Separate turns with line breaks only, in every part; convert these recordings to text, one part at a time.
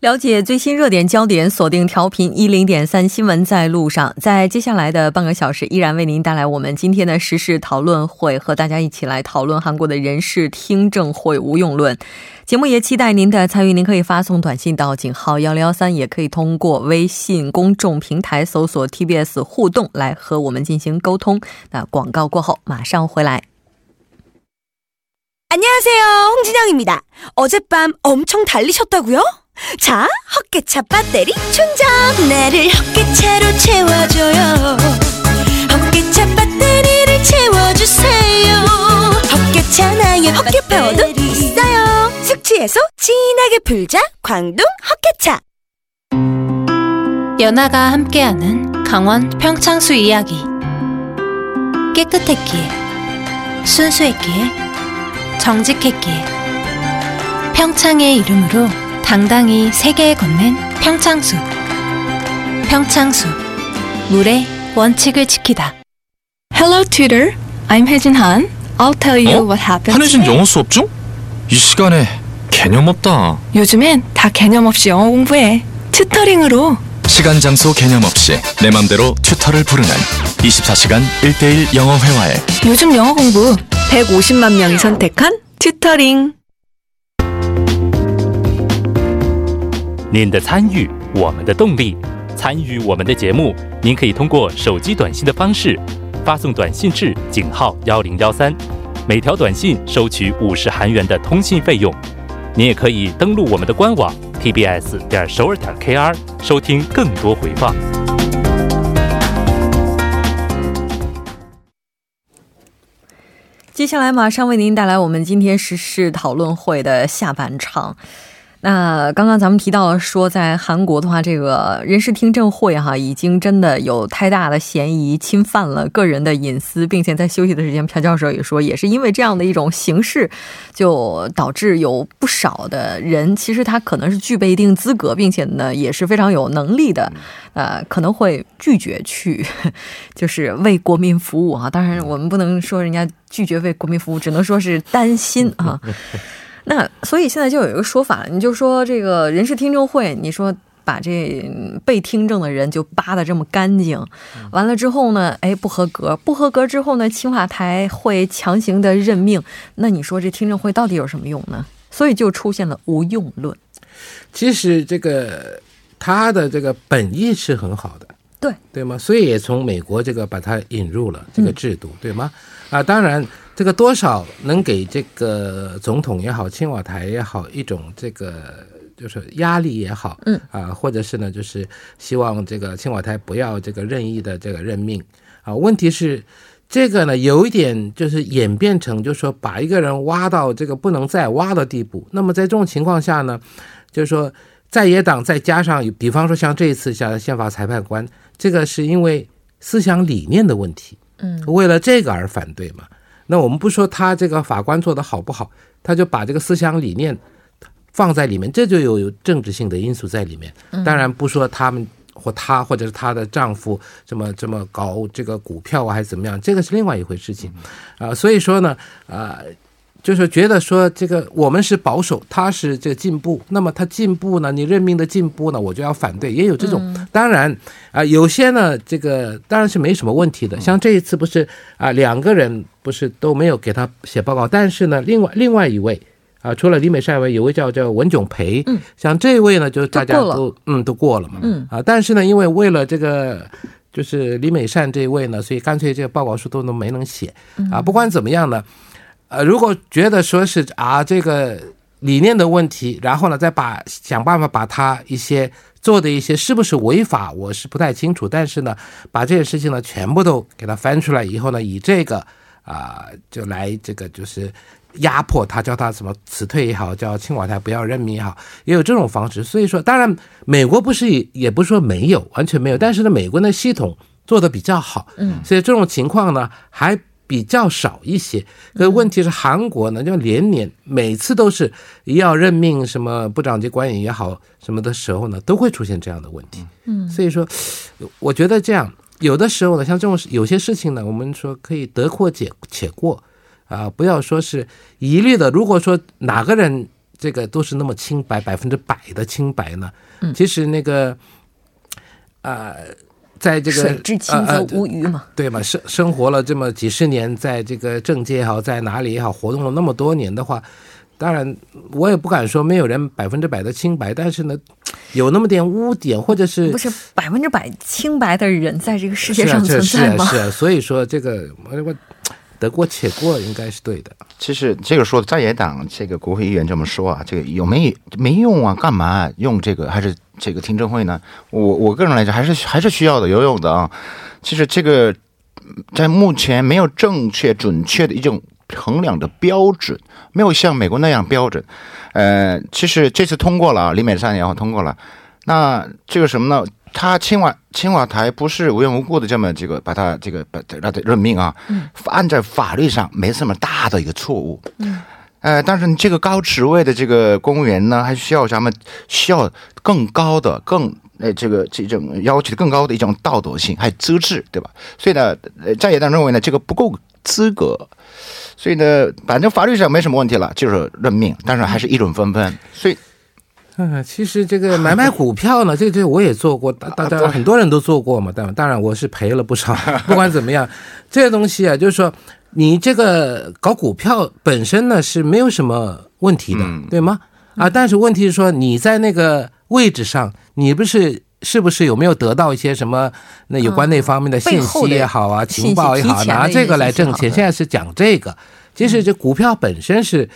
了解最新热点焦点，锁定调频一零点三新闻在路上。在接下来的半个小时，依然为您带来我们今天的时事讨论会，和大家一起来讨论韩国的人事听证会无用论。节目也期待您的参与，您可以发送短信到井号幺零幺三，也可以通过微信公众平台搜索 TBS 互动来和我们进行沟通。那广告过后马上回来。
안녕하세요홍진영입니다어젯밤엄청달리셨다고요 자, 헛개차 배터리 충전. 나를 헛개차로 채워줘요. 헛개차 배터리를 채워주세요. 헛개차 나의 헛개 파워도 있어요. 숙취해소 진하게 풀자. 광동 헛개차.
연아가 함께하는 강원 평창수 이야기. 깨끗했기에 순수했기에 정직했기에 평창의 이름으로 당당히 세계에 건넨 평창수. 평창수. 물의 원칙을 지키다.
Hello, tutor. I'm 혜진 Han. I'll tell you
어?
what happened.
한혜진. 영어 수업 중? 이 시간에 개념 없다.
요즘엔 다 개념 없이 영어 공부해. 튜터링으로.
시간 장소 개념 없이 내 맘대로 튜터를 부르는 24시간 1대1 영어 회화에
요즘 영어 공부 150만 명이 선택한 튜터링.
您的参与，我们的动力。参与我们的节目，您可以通过手机短信的方式发送短信至井号幺零幺三，每条短信收取五十韩元的通信费用。您也可以登录我们的官网 tbs 点首尔点 kr 收听更多回放。
接下来马上为您带来我们今天时事讨论会的下半场。那刚刚咱们提到说，在韩国的话，这个人事听证会哈，已经真的有太大的嫌疑侵犯了个人的隐私，并且在休息的时间，朴教授也说，也是因为这样的一种形式，就导致有不少的人，其实他可能是具备一定资格，并且呢也是非常有能力的，呃，可能会拒绝去，就是为国民服务啊。当然，我们不能说人家拒绝为国民服务，只能说是担心啊。那所以现在就有一个说法，你就说这个人事听证会，你说把这被听证的人就扒的这么干净，完了之后呢，哎不合格，不合格之后呢，青瓦台会强行的任命，那你说这听证会到底有什么用呢？所以就出现了无用论。
其实这个他的这个本意是很好的，
对
对吗？所以也从美国这个把它引入了这个制度，对吗？啊，当然。这个多少能给这个总统也好，青瓦台也好一种这个就是压力也好，
嗯
啊，或者是呢，就是希望这个青瓦台不要这个任意的这个任命啊。问题是这个呢，有一点就是演变成，就是说把一个人挖到这个不能再挖的地步。那么在这种情况下呢，就是说在野党再加上，比方说像这一次像宪法裁判官，这个是因为思想理念的问题，
嗯，
为了这个而反对嘛。那我们不说他这个法官做的好不好，他就把这个思想理念放在里面，这就有政治性的因素在里面。当然不说他们或他或者是她的丈夫这么这么搞这个股票啊，还是怎么样，这个是另外一回事情啊。所以说呢，啊。就是觉得说这个我们是保守，他是这个进步，那么他进步呢？你任命的进步呢？我就要反对，也有这种。当然啊，有些呢，这个当然是没什么问题的。像这一次不是啊，两个人不是都没有给他写报告，但是呢，另外另外一位啊，除了李美善以外，有位叫叫文炯培，
嗯，
像这位呢，就大家
都
都嗯都过了嘛，
嗯
啊，但是呢，因为为了这个。就是李美善这位呢，所以干脆这个报告书都能没能写啊。不管怎么样呢。呃，如果觉得说是啊这个理念的问题，然后呢再把想办法把他一些做的一些是不是违法，我是不太清楚。但是呢，把这件事情呢全部都给他翻出来以后呢，以这个啊就来这个就是压迫他，叫他什么辞退也好，叫青瓦台不要任命也好，也有这种方式。所以说，当然美国不是也也不是说没有，完全没有，但是呢，美国的系统做的比较好，
嗯，
所以这种情况呢还。比较少一些。可问题是韩国呢，就连年每次都是要任命什么部长级官员也好什么的时候呢，都会出现这样的问题。嗯，所以说，我觉得这样有的时候呢，像这种事有些事情呢，我们说可以得过且且过啊，不要说是一律的。如果说哪个人这个都是那么清白，百分之百的清白呢？嗯，其实那个，啊、在这个
水至清则无鱼嘛。
对嘛？生生活了这么几十年，在这个政界也好，在哪里也好，活动了那么多年的话，当然我也不敢说没有人百分之百的清白，但是呢，有那么点污点，或者是
不是百分之百清白的人在这个世界上存
是
在吗？
啊是啊，所以说这个我我得过且过应该是对的。
其实这个说在野党这个国会议员这么说啊，这个有没没用啊？干嘛用这个还是这个听证会呢？我我个人来讲还是还是需要的，游泳的啊。其实这个在目前没有正确准确的一种衡量的标准，没有像美国那样标准。呃，其实这次通过了啊，李美善也好通过了。那这个什么呢？他青瓦青瓦台不是无缘无故的这么这个把他这个把他的任命啊，按在法律上没什么大的一个错误。嗯，呃，但是你这个高职位的这个公务员呢，还需要咱们需要更高的、更呃这个这种要求更高的一种道德性，还有资质，对吧？所以呢，呃在野党认为呢，这个不够资格。所以呢，反正法律上没什么问题了，就是任命，但是还是议论纷纷。所以
嗯，其实这个 买卖股票呢，这这我也做过，大大当然很多人都做过嘛，当然当然我是赔了不少。不管怎么样，这个东西啊，就是说你这个搞股票本身呢是没有什么问题的，
嗯
对吗？啊，但是问题是说你在那个位置上，你不是是不是有没有得到一些什么那有关那方面的信息也好啊，情报也好，拿这个来挣钱。现在是讲这个，其实这股票本身是。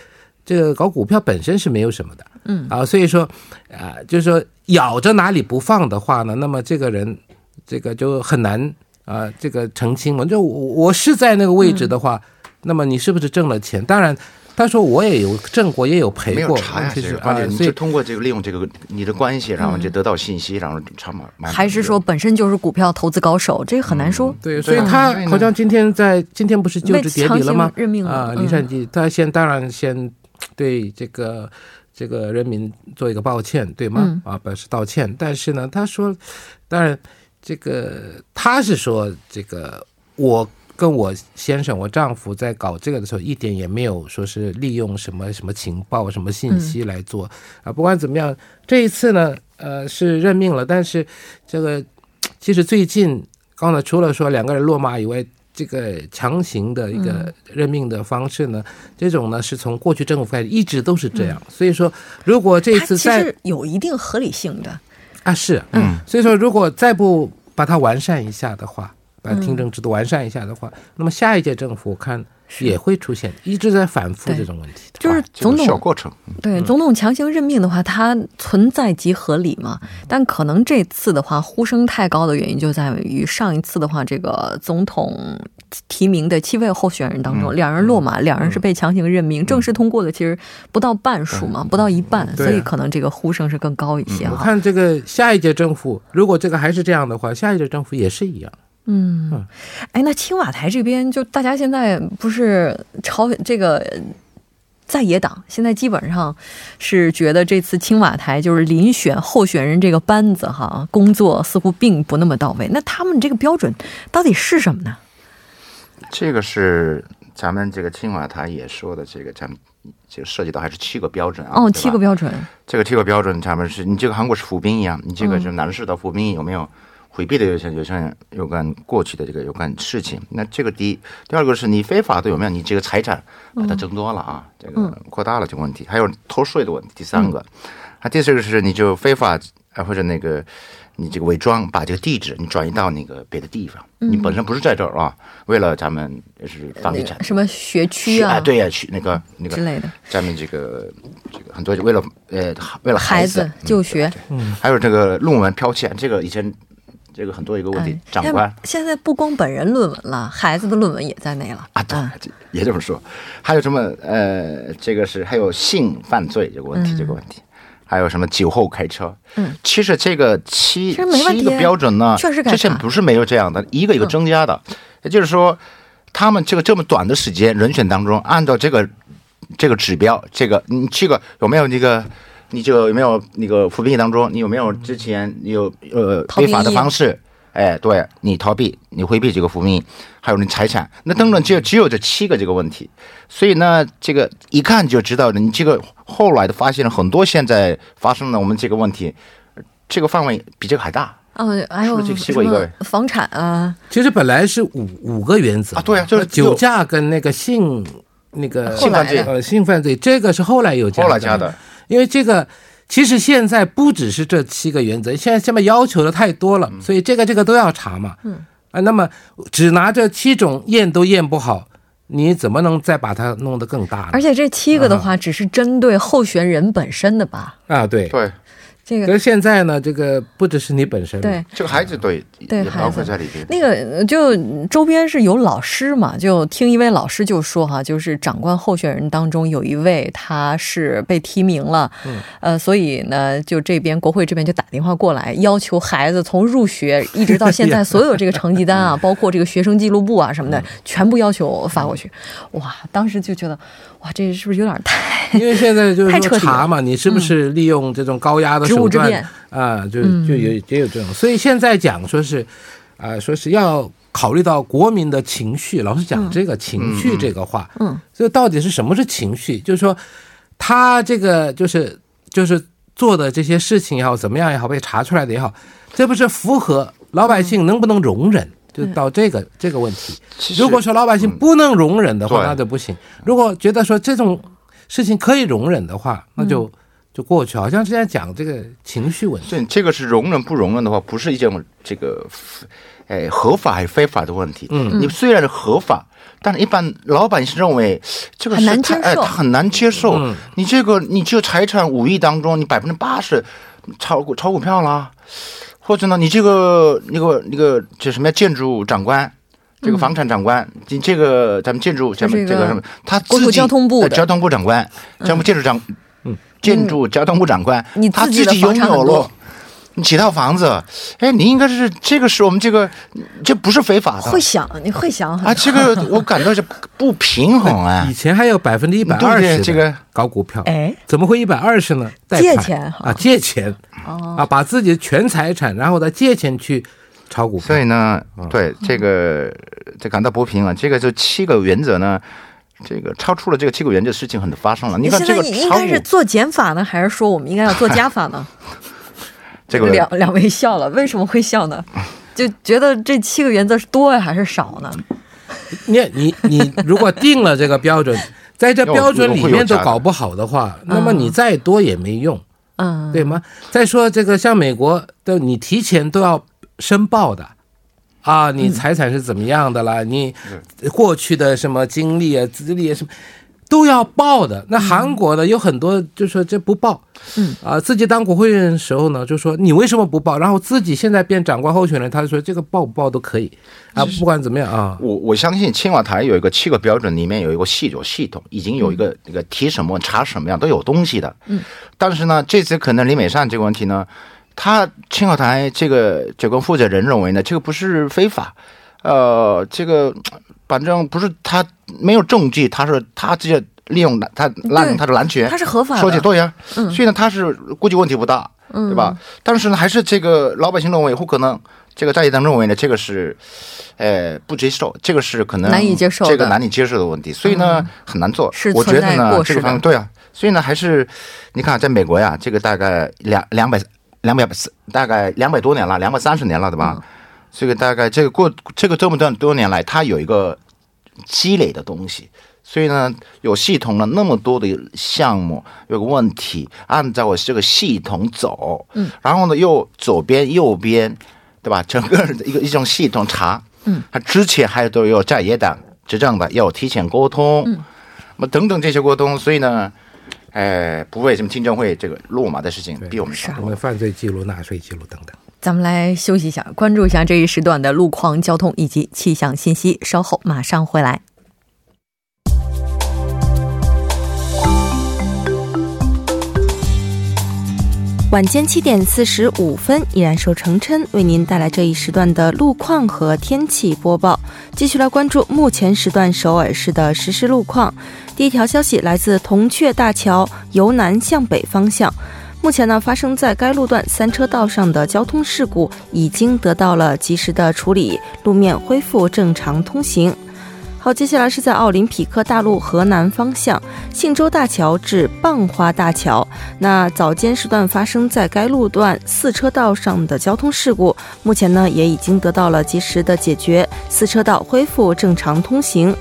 这个搞股票本身是没有什么的，嗯啊，所以说，啊、就是说咬着哪里不放的话呢，那么这个人这个就很难啊、这个澄清嘛。就我我是在那个位置的话，那么你是不是挣了钱？当然，他说我也有挣过，也有赔过，
没有查呀，
其实啊
这个关键，你就通过这个利用这个你的关系，然后就得到信息，然后查买买。
还是说本身就是股票投资高手？这个很难说。
对，所以他好像今天在今天不是就职典礼了吗？
任命了
啊，
嗯
李善基他先当然先对这个这个人民做一个抱歉，对吗？
嗯
啊，表示道歉。但是呢，他说，当然这个他是说这个我。跟我先生，我丈夫在搞这个的时候，一点也没有说是利用什么什么情报、什么信息来做、啊。不管怎么样，这一次呢，呃，是任命了，但是这个其实最近刚才除了说两个人落马以外，这个强行的一个任命的方式呢，这种呢是从过去政府开始一直都是这样。所以说，如果这次再
实有一定合理性的。
啊是，嗯，所以说如果再不把它完善一下的话，把听证制度完善一下的话，那么下一届政府我看也会出现一直在反复这种问题。的。
就是
啊这个
总统
小过程，
对总统强行任命的话，它存在即合理嘛。但可能这次的话，呼声太高的原因就在于上一次的话，这个总统提名的七位候选人当中，两人落马，两人是被强行任命，正式通过的其实不到半数嘛，不到一半，所以可能这个呼声是更高一些哈。
我看这个下一届政府，如果这个还是这样的话，下一届政府也是一样。
嗯，哎，那青瓦台这边就大家现在不是朝这个。在野党现在基本上是觉得这次青瓦台就是遴选候选人这个班子哈，工作似乎并不那么到位。那他们这个标准到底是什么呢？
这个是咱们这个青瓦台也说的，这个咱们这个涉及到还是七个标准啊。
哦，七个标准，
这个七个标准，咱们是你这个韩国是服兵役啊，你这个
就
是男士的服兵役有没有回避的有些有些有关过去的这个有关事情？那这个第一，第二个是你非法的有没有？你这个财产把它增多了啊，这个扩大了这个问题，还有偷税的问题。第三个，啊，第四个是你就非法啊或者那个你这个伪装把这个地址你转移到那个别的地方，你本身不是在这儿啊，为了咱们是房地产
什么学区啊，
啊，对呀，去那个那个
之类的，
咱们这个这个很多为了呃为了
孩
子
子就学。
还有这个论文剽窃，这个以前这个很多一个问题，
哎
长官
现在不光本人论文了，孩子的论文也在内了
啊，对
嗯，
也这么说。还有什么呃，这个是还有性犯罪这个问题，这个问题。还有什么酒后开车？
嗯，
其实这个七七个标准呢，
确实
之前不是没有这样的，一个一个增加的。也就是说，他们这个这么短的时间人选当中，按照这个这个指标，这个你这个有没有那个？你这个有没有那个服兵役当中，你有没有之前你有呃非法的方式？哎，对你逃避，你回避这个服兵役，还有你财产，那等等，只有只有这七个这个问题，所以呢，这个一看就知道你这个后来的发现了很多现在发生了我们这个问题，这个范围比这个还大。
哦，还有
这个
什么
七个一个？
房产啊，
其实本来是五五个原则
啊对啊就是
酒驾跟那个性那个
性犯罪。
呃性犯罪，这个是后来有加
后来加的，
因为这个其实现在不只是这七个原则，现在下面要求的太多了，所以这个这个都要查嘛。嗯啊，那么只拿这七种验都验不好，你怎么能再把它弄得更大呢？
而且这七个的话，只是针对候选人本身的吧？
啊，对。
对，
可
这个可
是现在呢，这个不只是你本身，
对。
这个孩子对
对
也包括
孩子
在里边。
那个呃就周边是有老师嘛，就听一位老师就说哈，就是长官候选人当中有一位他是被提名了，
嗯
呃，所以呢，就这边国会这边就打电话过来，要求孩子从入学一直到现在所有这个成绩单啊，包括这个学生记录簿啊什么
嗯
的，全部要求发过去。哇，当时就觉得，哇，这是不是有点太
因为现在就是说查嘛，你是不是利用这种高压的手段？啊？就
嗯
就有也有这种，所以现在讲说是，啊，说是要考虑到国民的情绪。老是讲这个情绪这个话，
嗯，
这到底是什么是情绪？就是说，他这个就是就是做的这些事情也好，怎么样也好，被查出来的也好，这不是符合老百姓能不能容忍？就到这个这个问题。如果说老百姓不能容忍的话，
对
那就不行。如果觉得说这种事情可以容忍的话，那就就过去。好像现在讲这个情绪问题。
这这个是容忍不容忍的话，不是一件这个，哎，合法还是非法的问题。
嗯
你虽然是合法，但是一般老百姓认为这个
很
是太哎，
难接受
他很难接受。
嗯
你这个你这个财产五亿当中，你百分之八十炒股炒股票啦，或者呢，你这个那个那个叫什么呀建筑长官。这个房产长官，你这个咱们建筑咱们
这个
什么，他
国土
自己
交通部
交通部长官，咱们建筑长，
嗯，
建筑交通部长官，
你
他
自己
拥有了几套房子，哎，你应该是这个是我们这个，这不是非法的
会想，你会想很
啊，这个我感到是不平衡啊
以。前还有百分之一百二十
这个
搞股票，
哎，
怎么会一百二十呢？
借钱
啊，借钱
哦，
啊，把自己的全财产，然后再借钱去炒股票
所。以呢，
嗯
对这个这感到不平衡。这个就七个原则呢，这个超出了这个七个原则，事情很多发生了。你看
现
这个
在应，该是做减法呢，还是说我们应该要做加法呢？
这个
两两位笑了，为什么会笑呢？就觉得这七个原则是多呀还是少呢？
你你你如果定了这个标准，在这标准里面都搞不好的话，那么你再多也没用，
嗯，
对吗？再说这个像美国的，你提前都要申报的。啊，你财产是怎么样的啦？你过去的什么经历啊、资历啊什么，都要报的。那韩国呢，有很多就说这不报，
嗯。
啊，自己当国会议员的时候呢，就说你为什么不报？然后自己现在变长官候选人，他就说这个报不报都可以。啊，不管怎么样啊，
我我相信青瓦台有一个七个标准，里面有一个系有系统，已经有一个那个提什么查什么样都有东西的。
嗯，
但是呢，这次可能李美善这个问题呢，他青瓦台这个这个负责人认为呢，这个不是非法，呃，这个反正不是他没有证据，他是他直接利用他滥用他的滥权，
他是合法的，
说起对呀、
嗯。
所以呢，他是估计问题不大，
嗯。
对吧？但是呢，还是这个老百姓认为，或可能这个在野党认为呢，这个是，呃，不接受，这个是可能
难以接受的。
这个难以接受的问题，所以呢，很难做。
是
我觉得呢，这个方面对啊，所以呢，还是你看，在美国呀，这个大概两两百两百大概两百多年了，两百三十年了，对
嗯。
吧？这个大概这个过这个这么段多年来，它有一个积累的东西，所以呢，有系统了那么多的项目，有个问题，按照我这个系统走，
嗯，
然后呢，又左边右边，对吧？整个一个 一种系统查，
嗯，
他之前还都有在野党执政的要提前沟通，
嗯，
那么等等这些沟通，所以呢，哎，不为什么听证会这个落马的事情比我们少
什么犯罪记录、纳税记录等等。
咱们来休息一下，关注一下这一时段的路况、交通以及气象信息。稍后马上回来。
晚间七点四十五分，依然受程琛为您带来这一时段的路况和天气播报。继续来关注目前时段首尔市的实时路况。第一条消息来自铜雀大桥由南向北方向，目前呢发生在该路段三车道上的交通事故已经得到了及时的处理，路面恢复正常通行。好，接下来是在奥林匹克大陆河南方向信州大桥至蚌花大桥。那早间时段发生在该路段四车道上的交通事故，目前呢也已经得到了及时的解决，四车道恢复正常通行。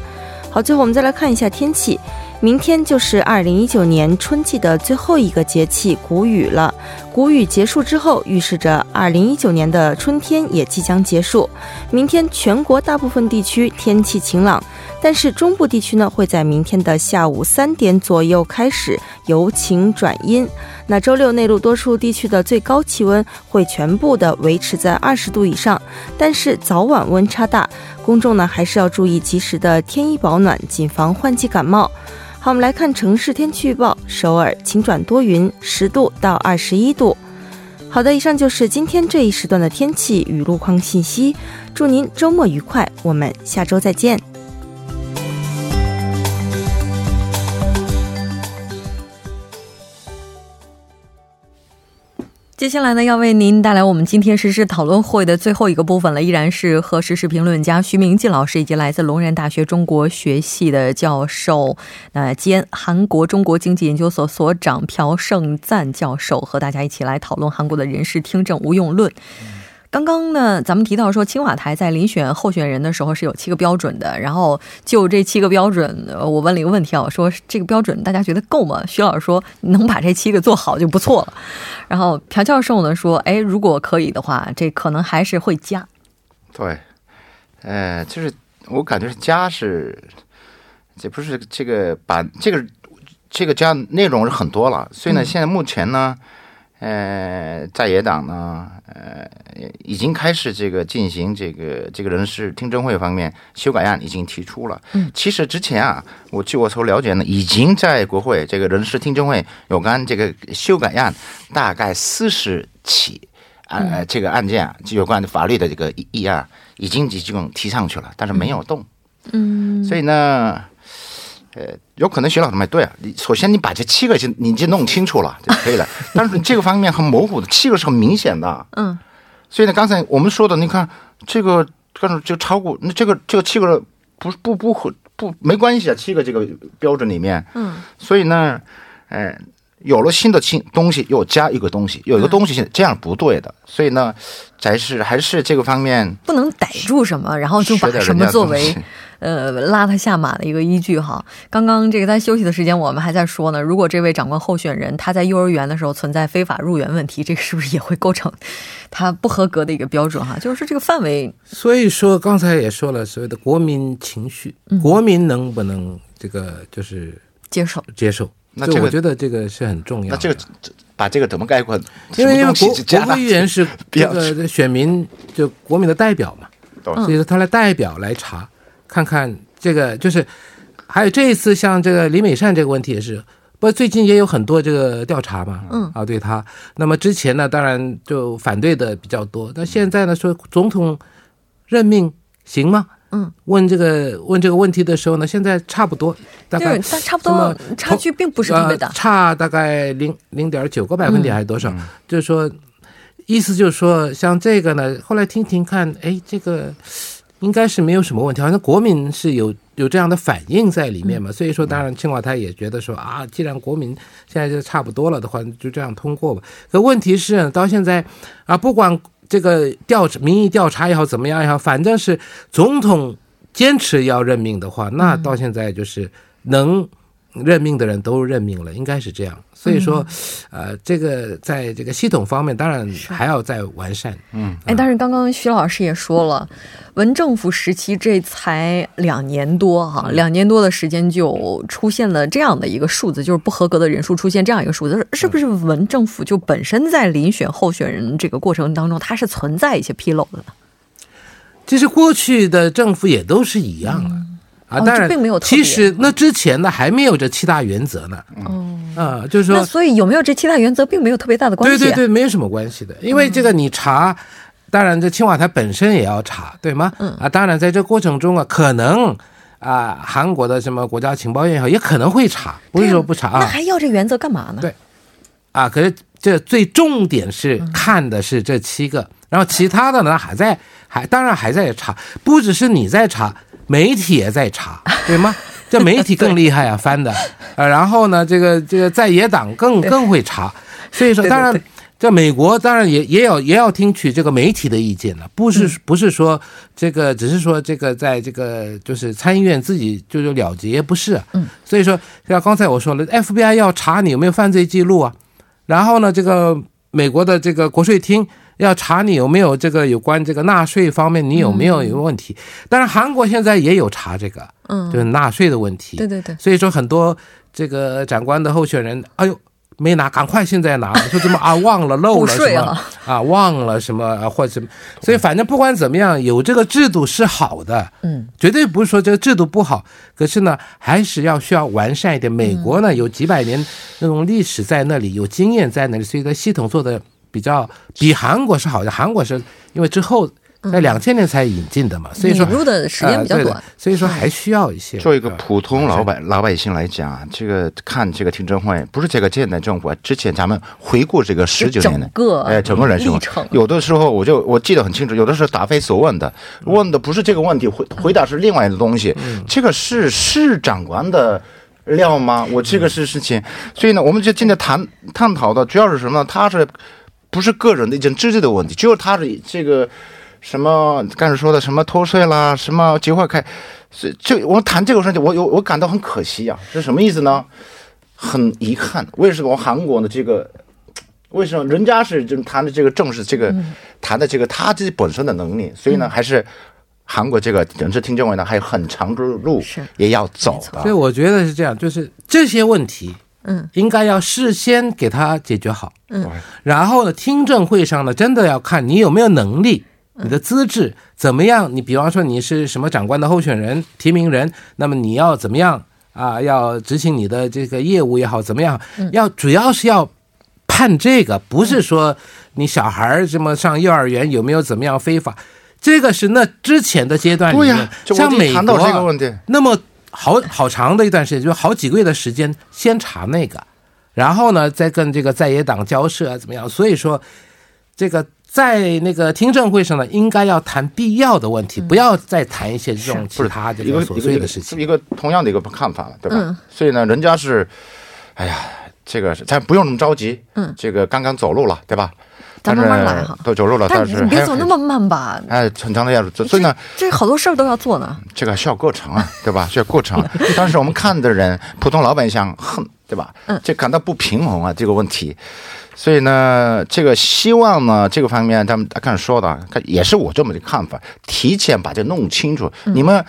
好，最后我们再来看一下天气。明天就是二零一九年春季的最后一个节气谷雨了。谷雨结束之后，预示着二零一九年的春天也即将结束。明天全国大部分地区天气晴朗，但是中部地区呢会在明天的下午三点左右开始由晴转阴。那周六内陆多数地区的最高气温会全部的维持在二十度以上，但是早晚温差大，公众呢还是要注意及时的添衣保暖，谨防换季感冒。好，我们来看城市天气预报：首尔晴转多云，十度到二十一度。好的，以上就是今天这一时段的天气与路况信息。祝您周末愉快，我们下周再见。
接下来呢，要为您带来我们今天实时讨论会的最后一个部分了，依然是和时事评论家徐明季老师以及来自龙岩大学中国学系的教授，那兼韩国中国经济研究所所长朴胜赞教授和大家一起来讨论韩国的人事听证无用论。刚刚呢，咱们提到说，青瓦台在遴选候选人的时候是有七个标准的。然后就这七个标准，我问了一个问题啊，我说这个标准大家觉得够吗？徐老师说能把这七个做好就不错了。然后朴教授呢说，哎，如果可以的话，这可能还是会加。
对，呃，就是我感觉是加是，这不是这个把这个这个加内容是很多了，所以呢，现在目前呢。呃，在野党呢，呃，已经开始这个进行这个这个人事听证会方面修改案已经提出了。嗯，其实之前啊，我据我所了解呢，已经在国会这个人事听证会有关这个修改案大概四十起案，这个案件啊，有关法律的这个议案已经已经提上去了，但是没有动。嗯，所以呢。呃，有可能徐老师没对啊。你首先你把这七个就你就弄清楚了就可以了。但是这个方面很模糊的，七个是很明显的。嗯。所以呢，刚才我们说的，你看这个，刚才就超过那这个这个七个不不不不不没关系啊，七个这个标准里面。嗯。所以呢，哎，有了新的新东西，又加一个东西，有一个东西这样不对的。所以呢，还是还是这个方面
不能逮住什么，然后就把什么作为。呃，拉他下马的一个依据哈。刚刚这个在休息的时间，我们还在说呢。如果这位长官候选人他在幼儿园的时候存在非法入园问题，这个是不是也会构成他不合格的一个标准哈？就是说这个范围。
所以说刚才也说了，所谓的国民情绪，国民能不能这个就是
接受
接受？那这个我觉得这个是很重要。
那这个把这个怎么概括？
因为因为国国会议员是这个选民就国民的代表嘛，所以说他来代表来查。看看这个，就是还有这一次，像这个李美善这个问题也是，不最近也有很多这个调查嘛，嗯啊，对他。那么之前呢，当然就反对的比较多。那现在呢，说总统任命行吗？嗯，问这个问这个问题的时候呢，现在差不多，大概
差不多差距并不是特别大，
差大概零零点九个百分点还是多少？就是说，意思就是说，像这个呢，后来听听看，哎，这个。应该是没有什么问题，好像国民是有有这样的反应在里面嘛，所以说当然青瓦台也觉得说啊，既然国民现在就差不多了的话，就这样通过吧。可问题是到现在啊，不管这个调查民意调查也好怎么样也好，反正是总统坚持要任命的话，那到现在就是能。任命的人都任命了，应该是这样。所以说，呃，这个在这个系统方面，当然还要再完善。
嗯，哎，但是刚刚徐老师也说了，文政府时期这才两年多哈，两年多的时间就出现了这样的一个数字，就是不合格的人数出现这样一个数字，是不是文政府就本身在遴选候选人这个过程当中，它是存在一些纰漏的呢？
其实过去的政府也都是一样的。啊，当然，
并没有。
其实那之前呢，还没有这七大原则呢。哦，啊、就是说
那所以有没有这七大原则并没有特别大的关系。
对对对，没有什么关系的，因为这个你查，当然这青瓦台本身也要查，对吗？嗯啊，当然在这过程中啊，可能啊，韩国的什么国家情报院也好，也可能会查，不是说不查啊
那还要这原则干嘛呢？
对啊。可是这最重点是看的是这七个，然后其他的呢还在还当然还在查，不只是你在查，媒体也在查，对吗？这媒体更厉害啊，翻的，呃，然后呢，这个这个在野党更更会查，所以说当然
对。
这美国当然也也要也要听取这个媒体的意见了，不是不是说这个，只是说这个在这个就是参议院自己就就了结，不是。嗯，所以说像刚才我说了，FBI 要查你有没有犯罪记录啊，然后呢，这个美国的这个国税厅要查你有没有这个有关这个纳税方面你有没有有问题。但是，韩国现在也有查这个，
嗯
就是纳税的问题。
对对对，
所以说很多这个长官的候选人，哎呦。没拿，赶快现在拿，就这么啊忘了漏了什么
税啊
啊忘了什么啊或者什么，所以反正不管怎么样，有这个制度是好的，
嗯，
绝对不是说这个制度不好，可是呢，还是要需要完善一点。美国呢有几百年那种历史在那里，有经验在那里，所以它系统做的比较比韩国是好的。韩国是因为之后在两千年才引进的嘛，所以说
引入的时间比较短。
所以说还需要一些。
作为一个
呃
普通老百老百姓来讲啊，这个看这个听证会，不是这个现代政府啊，之前咱们回顾这个十九年的
整个
哎整个人生有的时候我就我记得很清楚，有的时候答非所问的，问的不是这个问题，回回答是另外的东西，这个是市长官的。料吗？我这个是事情，所以呢，我们就今天谈探讨的主要是什么呢？他是不是个人的一件知识的问题？就是他的这个什么刚才说的什么偷税啦，什么结婚开，是这我谈这个事情，我有我感到很可惜啊，是什么意思呢？很遗憾，为什么韩国的这个？为什么人家是就谈的这个正是这个、谈的这个他自己本身的能力，所以呢，还是韩国这个人事听证会呢还有很长的路
是
也要走的。
所以我觉得是这样，就是这些问题，
嗯，
应该要事先给他解决好，
嗯，
然后呢，听证会上呢，真的要看你有没有能力，你的资质怎么样。你比方说你是什么长官的候选人、提名人，那么你要怎么样啊？要执行你的这个业务也好，怎么样？要主要是要判这个，不是说你小孩儿这么上幼儿园有没有怎么样非法。这个是那之前的阶段里面，像美国
这个问题，
那么好好长的一段时间，就好几个月的时间，先查那个，然后呢，再跟这个在野党交涉啊，怎么样？所以说，这个在那个听证会上呢，应该要谈必要的问题，不要再谈一些这种其他这
一个
个琐碎的事情。
一个同样的一个看法了，对吧？
嗯
所以呢，人家是，哎呀，这个咱不用那么着急，
嗯
这个刚刚走路了，对吧？
咱慢慢来哈
都走路了，
但
但是
你别走那么慢吧，
哎，很长的样子，所以呢，
这好多事儿都要做呢。
这个需要过程啊，对吧？需要过程。当时我们看的人，普通老百姓恨，对吧？
嗯
这感到不平衡啊，这个问题。所以呢，这个希望呢，这个方面他们刚才说的，看也是我这么的看法，提前把这弄清楚。你们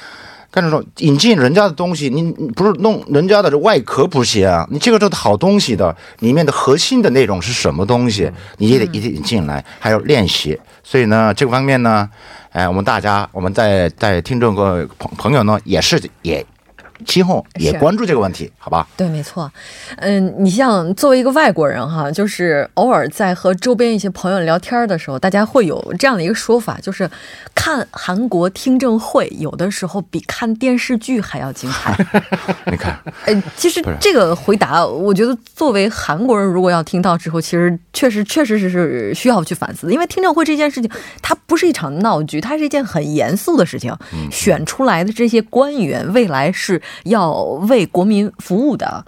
刚才说引进人家的东西，你你不是弄人家的这外壳不行啊，你这个是好东西的，里面的核心的内容是什么东西，你也得一定进来，还要练习。所以呢，这个方面呢，哎，我们大家，我们在在听众个朋朋友呢，也是也今后也关注这个问题，好吧？
对，没错。嗯，你像作为一个外国人哈，就是偶尔在和周边一些朋友聊天的时候，大家会有这样的一个说法，就是看韩国听证会有的时候比看电视剧还要精彩。
你看，
哎，其实这个回答，我觉得作为韩国人，如果要听到之后，其实确实确实是是需要去反思的，因为听证会这件事情，它不是一场闹剧，它是一件很严肃的事情。选出来的这些官员，未来是要为国民服务的。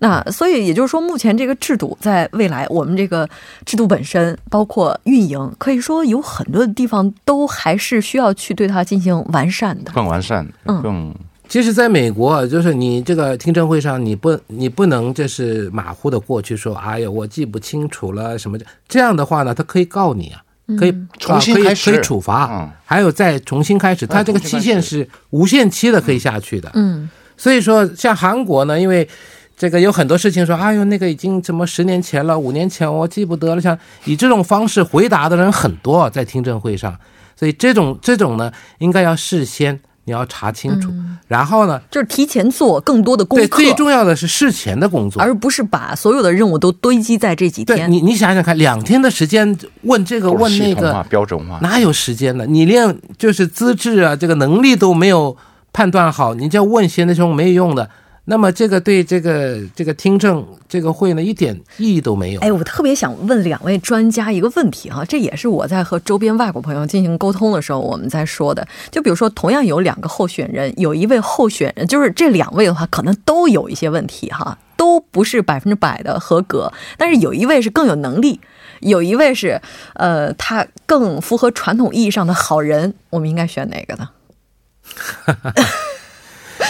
那所以也就是说，目前这个制度在未来，我们这个制度本身，包括运营，可以说有很多的地方都还是需要去对它进行完善的。
更完善，
嗯
更
其实，在美国，就是你这个听证会上，你不你不能就是马虎的过去说，哎呀，我记不清楚了什么的。这样的话呢，他可以告你啊，可以、
重新
啊可以
开始
可以处罚，
嗯
还有再重新开始。他这个期限是无限期的，可以下去的。
嗯，
所以说，像韩国呢，因为这个有很多事情说，哎呦，那个已经怎么十年前了，五年前我记不得了，像以这种方式回答的人很多，在听证会上，所以这种这种呢，应该要事先你要查清楚，然后呢，
就是提前做更多的功
对，
课，
最重要的是事前的工作，
而不是把所有的任务都堆积在这几天。
对你，你想想看，两天的时间问这个问那个，
标准化，
哪有时间呢？你连就是资质啊，这个能力都没有判断好，你这问些那种没有用的，那么这个对这个这个听证这个会呢一点意义都没有。
哎，我特别想问两位专家一个问题哈，这也是我在和周边外国朋友进行沟通的时候我们在说的。就比如说，同样有两个候选人，有一位候选人，就是这两位的话，可能都有一些问题哈，都不是百分之百的合格，但是有一位是更有能力，有一位是呃，他更符合传统意义上的好人，我们应该选哪个呢？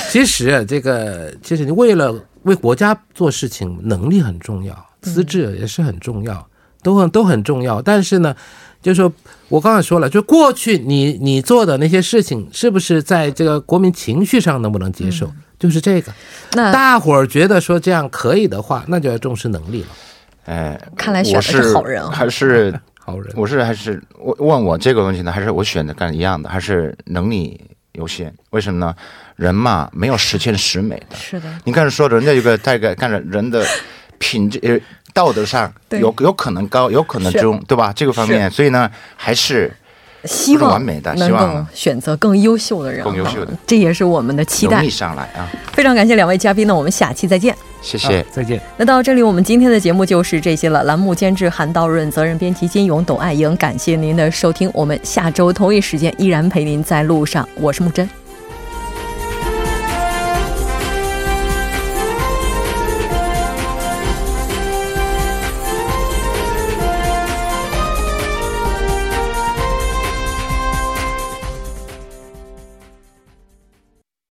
其实啊这个，其实你为了为国家做事情，能力很重要，资质也是很重要，都很都很重要。但是呢，就是说我刚才说了，就过去你你做的那些事情，是不是在这个国民情绪上能不能接受？就是这个，
那
大伙儿觉得说这样可以的话，那就要重视能力了。
哎，
看来选的
我
是好人啊
还是
好人，
我是还是我问我这个问题呢，还是我选的干一样的，还是能力优先？为什么呢？人嘛，没有十全十美的。
是的，
你刚才说的，人家有个大概看着人的品质呃道德上有有可能高，有可能中，对吧？这个方面，所以呢，还是
希望
完美的
能
希望
够选择更优秀的人，
更优秀的，
这也是我们的期待
能力。上来啊。
非常感谢两位嘉宾呢，我们下期再见。
谢谢。
再见。
那到这里，我们今天的节目就是这些了。栏目监制韩道润，责任编辑金勇、董爱英，感谢您的收听。我们下周同一时间依然陪您在路上，我是木真。